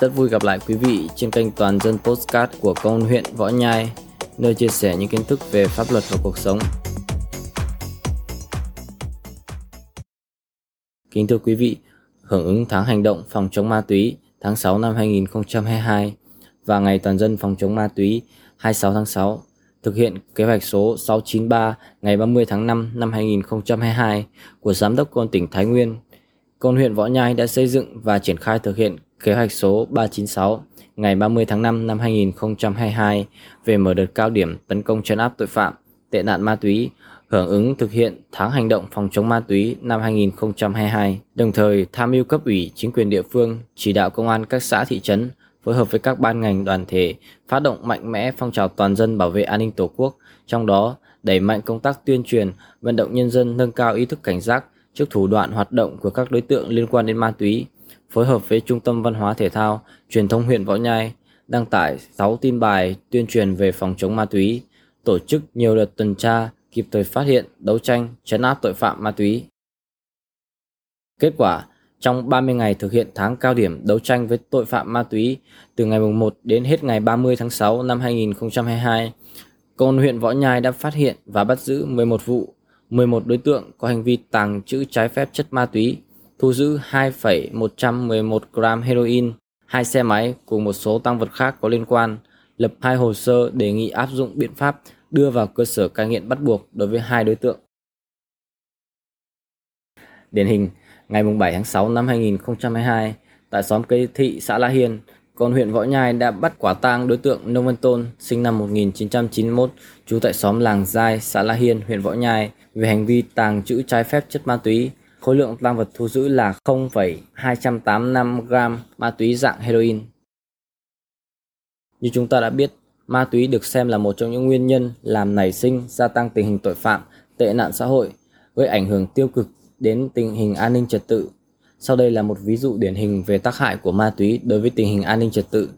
Rất vui gặp lại quý vị trên kênh Toàn dân Postcard của Công an huyện Võ Nhai, nơi chia sẻ những kiến thức về pháp luật và cuộc sống. Kính thưa quý vị, hưởng ứng tháng hành động phòng chống ma túy tháng 6 năm 2022 và Ngày Toàn dân phòng chống ma túy 26 tháng 6, thực hiện kế hoạch số 693 ngày 30 tháng 5 năm 2022 của Giám đốc Công an tỉnh Thái Nguyên, Công an huyện Võ Nhai đã xây dựng và triển khai thực hiện kế hoạch số 396 ngày 30 tháng 5 năm 2022 về mở đợt cao điểm tấn công chấn áp tội phạm, tệ nạn ma túy, hưởng ứng thực hiện tháng hành động phòng chống ma túy năm 2022, đồng thời tham mưu cấp ủy chính quyền địa phương chỉ đạo công an các xã thị trấn phối hợp với các ban ngành đoàn thể phát động mạnh mẽ phong trào toàn dân bảo vệ an ninh Tổ quốc, trong đó đẩy mạnh công tác tuyên truyền, vận động nhân dân nâng cao ý thức cảnh giác trước thủ đoạn hoạt động của các đối tượng liên quan đến ma túy, phối hợp với Trung tâm Văn hóa Thể thao, Truyền thông huyện Võ Nhai đăng tải 6 tin bài tuyên truyền về phòng chống ma túy, tổ chức nhiều đợt tuần tra, kịp thời phát hiện, đấu tranh, chấn áp tội phạm ma túy. Kết quả, trong 30 ngày thực hiện tháng cao điểm đấu tranh với tội phạm ma túy từ ngày 1 đến hết ngày 30 tháng 6 năm 2022, Công an huyện Võ Nhai đã phát hiện và bắt giữ 11 vụ, 11 đối tượng có hành vi tàng trữ trái phép chất ma túy, thu giữ 2,111 gram heroin, hai xe máy cùng một số tăng vật khác có liên quan, lập hai hồ sơ đề nghị áp dụng biện pháp đưa vào cơ sở cai nghiện bắt buộc đối với hai đối tượng. Điển hình, ngày 7 tháng 6 năm 2022, tại xóm Cây Thị, xã La Hiên, còn huyện Võ Nhai đã bắt quả tang đối tượng Nông Văn Tôn, sinh năm 1991, trú tại xóm Làng Giai, xã La Hiên, huyện Võ Nhai, về hành vi tàng trữ trái phép chất ma túy. Khối lượng tăng vật thu giữ là 0,285 gram ma túy dạng heroin. Như chúng ta đã biết, ma túy được xem là một trong những nguyên nhân làm nảy sinh gia tăng tình hình tội phạm, tệ nạn xã hội, gây ảnh hưởng tiêu cực đến tình hình an ninh trật tự. Sau đây là một ví dụ điển hình về tác hại của ma túy đối với tình hình an ninh trật tự.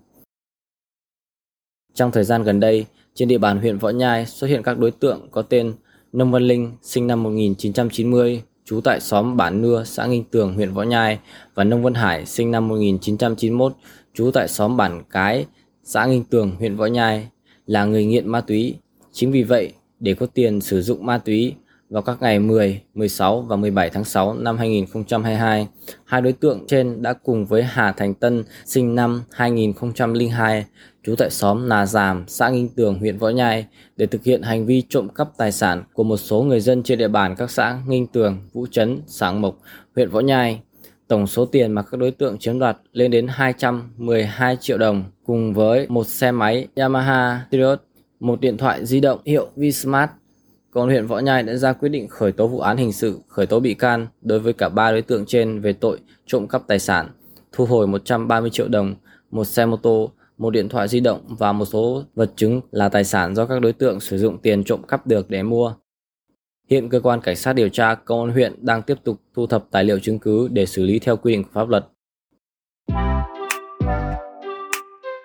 Trong thời gian gần đây, trên địa bàn huyện Võ Nhai xuất hiện các đối tượng có tên Nông Văn Linh, sinh năm 1990, trú tại xóm Bản Nưa, xã Nghinh Tường, huyện Võ Nhai và Nông Văn Hải, sinh năm 1991, trú tại xóm Bản Cái, xã Nghinh Tường, huyện Võ Nhai là người nghiện ma túy. Chính vì vậy, để có tiền sử dụng ma túy, vào các ngày 10, 16 và 17 tháng 6 năm 2022, hai đối tượng trên đã cùng với Hà Thành Tân sinh năm 2002, trú tại xóm Nà Giàm, xã Nghinh Tường, huyện Võ Nhai để thực hiện hành vi trộm cắp tài sản của một số người dân trên địa bàn các xã Nghinh Tường, Vũ Trấn, Sáng Mộc, huyện Võ Nhai. Tổng số tiền mà các đối tượng chiếm đoạt lên đến 212 triệu đồng cùng với một xe máy Yamaha Sirius, một điện thoại di động hiệu Vsmart Công an huyện Võ Nhai đã ra quyết định khởi tố vụ án hình sự, khởi tố bị can đối với cả ba đối tượng trên về tội trộm cắp tài sản, thu hồi 130 triệu đồng, một xe mô tô, một điện thoại di động và một số vật chứng là tài sản do các đối tượng sử dụng tiền trộm cắp được để mua. Hiện cơ quan cảnh sát điều tra công an huyện đang tiếp tục thu thập tài liệu chứng cứ để xử lý theo quy định của pháp luật.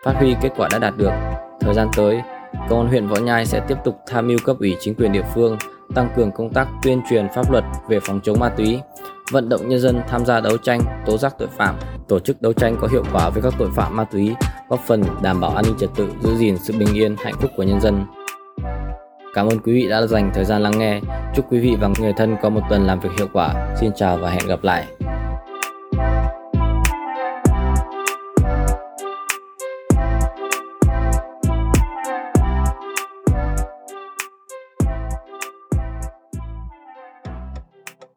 Phát huy kết quả đã đạt được, thời gian tới, Công an huyện Võ Nhai sẽ tiếp tục tham mưu cấp ủy chính quyền địa phương tăng cường công tác tuyên truyền pháp luật về phòng chống ma túy, vận động nhân dân tham gia đấu tranh, tố giác tội phạm, tổ chức đấu tranh có hiệu quả với các tội phạm ma túy, góp phần đảm bảo an ninh trật tự, giữ gìn sự bình yên, hạnh phúc của nhân dân. Cảm ơn quý vị đã dành thời gian lắng nghe. Chúc quý vị và người thân có một tuần làm việc hiệu quả. Xin chào và hẹn gặp lại.